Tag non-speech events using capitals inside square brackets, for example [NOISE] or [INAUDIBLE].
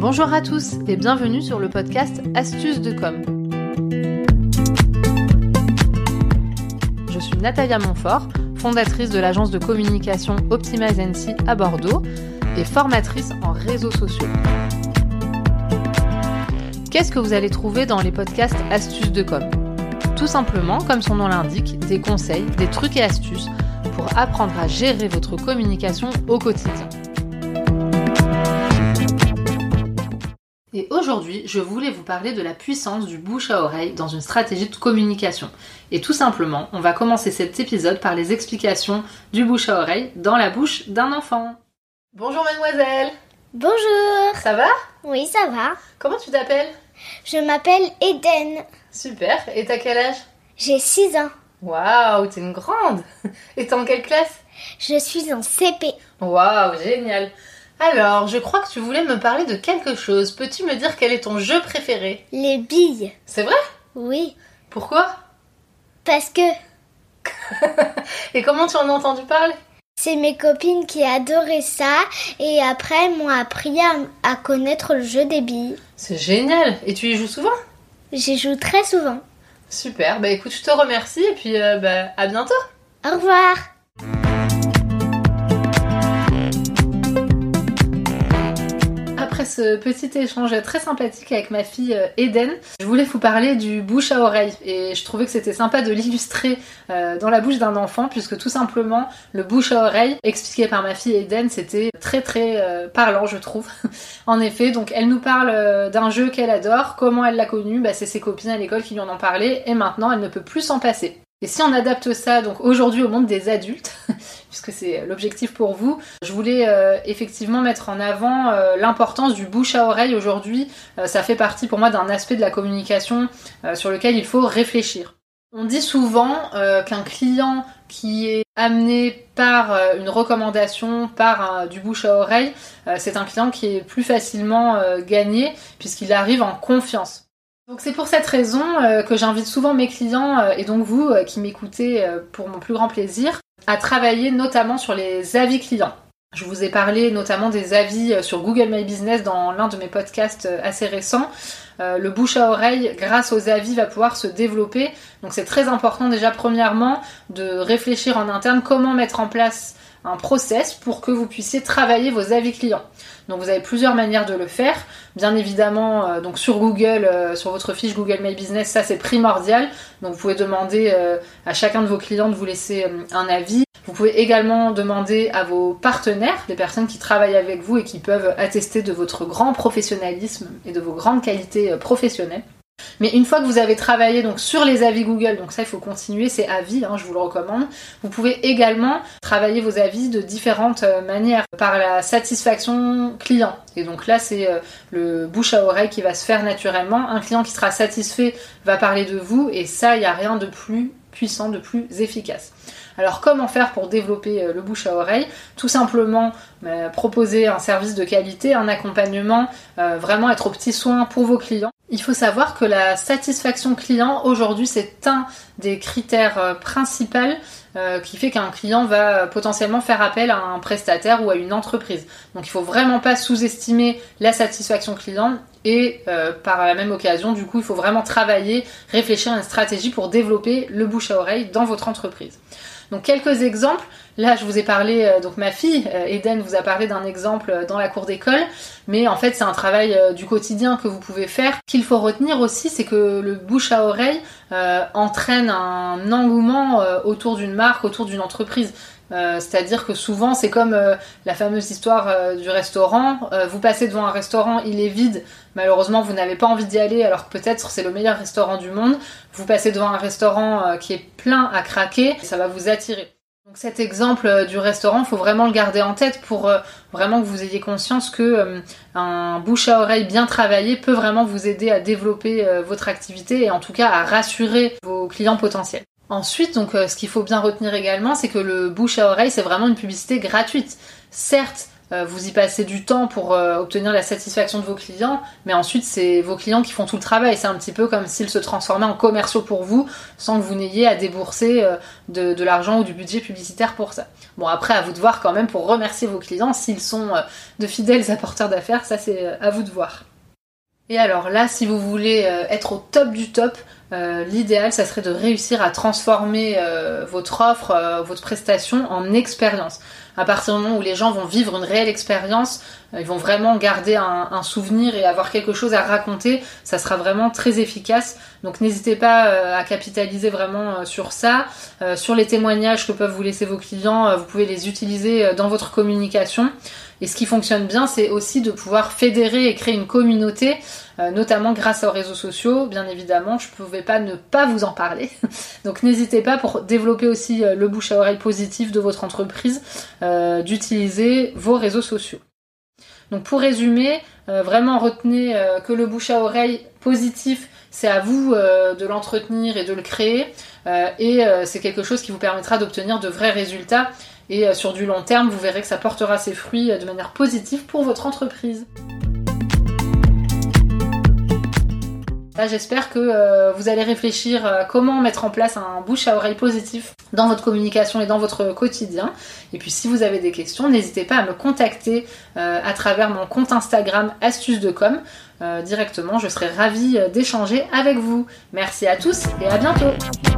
Bonjour à tous et bienvenue sur le podcast Astuces de com. Je suis Natalia Montfort, fondatrice de l'agence de communication Optimize NC à Bordeaux et formatrice en réseaux sociaux. Qu'est-ce que vous allez trouver dans les podcasts Astuces de com? Tout simplement, comme son nom l'indique, des conseils, des trucs et astuces pour apprendre à gérer votre communication au quotidien. Et aujourd'hui, je voulais vous parler de la puissance du bouche à oreille dans une stratégie de communication. Et tout simplement, on va commencer cet épisode par les explications du bouche à oreille dans la bouche d'un enfant. Bonjour mademoiselle Bonjour Ça va? Oui, ça va. Comment tu t'appelles? Je m'appelle Eden. Super, et t'as quel âge? J'ai 6 ans. Waouh, t'es une grande [LAUGHS] Et t'es en quelle classe? Je suis en CP. Waouh, génial Alors, je crois que tu voulais me parler de quelque chose. Peux-tu me dire quel est ton jeu préféré? Les billes. C'est vrai? Oui, Pourquoi? Parce que [LAUGHS] Et comment tu en as entendu parler? C'est mes copines qui adoraient ça et après elles m'ont appris à, à connaître le jeu des billes. C'est génial Et tu y joues souvent? J'y joue très souvent. Super, bah écoute, je te remercie et puis euh, bah, à bientôt. Au revoir Ce petit échange très sympathique avec ma fille euh, Eden, je voulais vous parler du bouche à oreille et je trouvais que c'était sympa de l'illustrer euh, dans la bouche d'un enfant puisque tout simplement le bouche à oreille expliqué par ma fille Eden c'était très très euh, parlant je trouve. [LAUGHS] en effet, donc elle nous parle d'un jeu qu'elle adore, comment elle l'a connu, bah, c'est ses copines à l'école qui lui en ont parlé et maintenant elle ne peut plus s'en passer. Et si on adapte ça donc aujourd'hui au monde des adultes, [LAUGHS] puisque c'est l'objectif pour vous, je voulais euh, effectivement mettre en avant euh, l'importance du bouche à oreille aujourd'hui. Euh, ça fait partie pour moi d'un aspect de la communication sur lequel il faut réfléchir. On dit souvent qu'un client qui est amené par une recommandation, par du bouche à oreille, c'est un client qui est plus facilement gagné puisqu'il arrive en confiance. Donc c'est pour cette raison euh, que j'invite souvent mes clients euh, et donc vous euh, qui m'écoutez pour mon plus grand plaisir à travailler notamment sur les avis clients. Je vous ai parlé notamment des avis sur Google My Business dans l'un de mes podcasts assez récents. Le bouche à oreille, grâce aux avis, va pouvoir se développer. Donc c'est très important déjà premièrement de réfléchir en interne comment mettre en place un process pour que vous puissiez travailler vos avis clients. Donc vous avez plusieurs manières de le faire. Bien évidemment, euh, donc sur Google, euh, sur votre fiche Google My Business, ça c'est primordial. Donc vous pouvez demander euh, à chacun de vos clients de vous laisser un avis. Vous pouvez également demander à vos partenaires, les personnes qui travaillent avec vous et qui peuvent attester de votre grand professionnalisme et de vos grandes qualités professionnelles. Mais une fois que vous avez travaillé donc sur les avis Google, donc ça il faut continuer, c'est avis, hein, je vous le recommande. Vous pouvez également travailler vos avis de différentes euh, manières par la satisfaction client. Et donc là c'est euh, le bouche à oreille qui va se faire naturellement. Un client qui sera satisfait va parler de vous et ça il n'y a rien de plus puissant, de plus efficace. Alors comment faire pour développer euh, le bouche à oreille? Tout simplement euh, proposer un service de qualité, un accompagnement, vraiment être au petit soin pour vos clients. Il faut savoir que la satisfaction client aujourd'hui c'est un des critères euh, principaux euh, qui fait qu'un client va euh, potentiellement faire appel à un prestataire ou à une entreprise. Donc il faut vraiment pas sous-estimer la satisfaction client et par la même occasion du coup il faut vraiment travailler, réfléchir à une stratégie pour développer le bouche à oreille dans votre entreprise. Donc quelques exemples. Là, je vous ai parlé, euh, donc ma fille, euh, Eden, vous a parlé d'un exemple euh, dans la cour d'école, mais en fait, c'est un travail du quotidien que vous pouvez faire. Qu'il faut retenir aussi, c'est que le bouche à oreille entraîne un engouement autour d'une marque, autour d'une entreprise. Euh, C'est-à-dire que souvent, c'est comme euh, la fameuse histoire euh, du restaurant. Vous passez devant un restaurant, il est vide. Malheureusement, vous n'avez pas envie d'y aller, alors que peut-être c'est le meilleur restaurant du monde. Vous passez devant un restaurant qui est plein à craquer, ça va vous attirer. Donc cet exemple du restaurant, faut vraiment le garder en tête pour vraiment que vous ayez conscience que un bouche à oreille bien travaillé peut vraiment vous aider à développer votre activité et en tout cas à rassurer vos clients potentiels. Ensuite, donc, euh, ce qu'il faut bien retenir également, c'est que le bouche à oreille, c'est vraiment une publicité gratuite. Certes, euh, vous y passez du temps pour euh, obtenir la satisfaction de vos clients, mais ensuite c'est vos clients qui font tout le travail. C'est un petit peu comme s'ils se transformaient en commerciaux pour vous, sans que vous n'ayez à débourser de l'argent ou du budget publicitaire pour ça. Bon après à vous de voir quand même pour remercier vos clients s'ils sont de fidèles [LAUGHS] apporteurs d'affaires, ça c'est à vous de voir. Et alors là, si vous voulez être au top du top, l'idéal, ça serait de réussir à transformer votre offre, votre prestation en expérience à partir du moment où les gens vont vivre une réelle expérience, euh, ils vont vraiment garder un, souvenir et avoir quelque chose à raconter, ça sera vraiment très efficace. Donc n'hésitez pas euh, à capitaliser vraiment euh, sur ça, sur les témoignages que peuvent vous laisser vos clients, vous pouvez les utiliser dans votre communication. Et ce qui fonctionne bien, c'est aussi de pouvoir fédérer et créer une communauté, notamment grâce aux réseaux sociaux. Bien évidemment, je ne pouvais pas ne pas vous en parler. [LAUGHS] Donc n'hésitez pas pour développer aussi le bouche à oreille positif de votre entreprise, d'utiliser vos réseaux sociaux. Donc pour résumer, euh, vraiment retenez euh, que le bouche à oreille positif, c'est à vous euh, de l'entretenir et de le créer. et c'est quelque chose qui vous permettra d'obtenir de vrais résultats. Et sur du long terme, vous verrez que ça portera ses fruits de manière positive pour votre entreprise. J'espère que euh, vous allez réfléchir à comment mettre en place un bouche à oreille positif dans votre communication et dans votre quotidien. Et puis si vous avez des questions, n'hésitez pas à me contacter euh, à travers mon compte Instagram astuces de com. Euh, directement, je serai ravie d'échanger avec vous. Merci à tous et à bientôt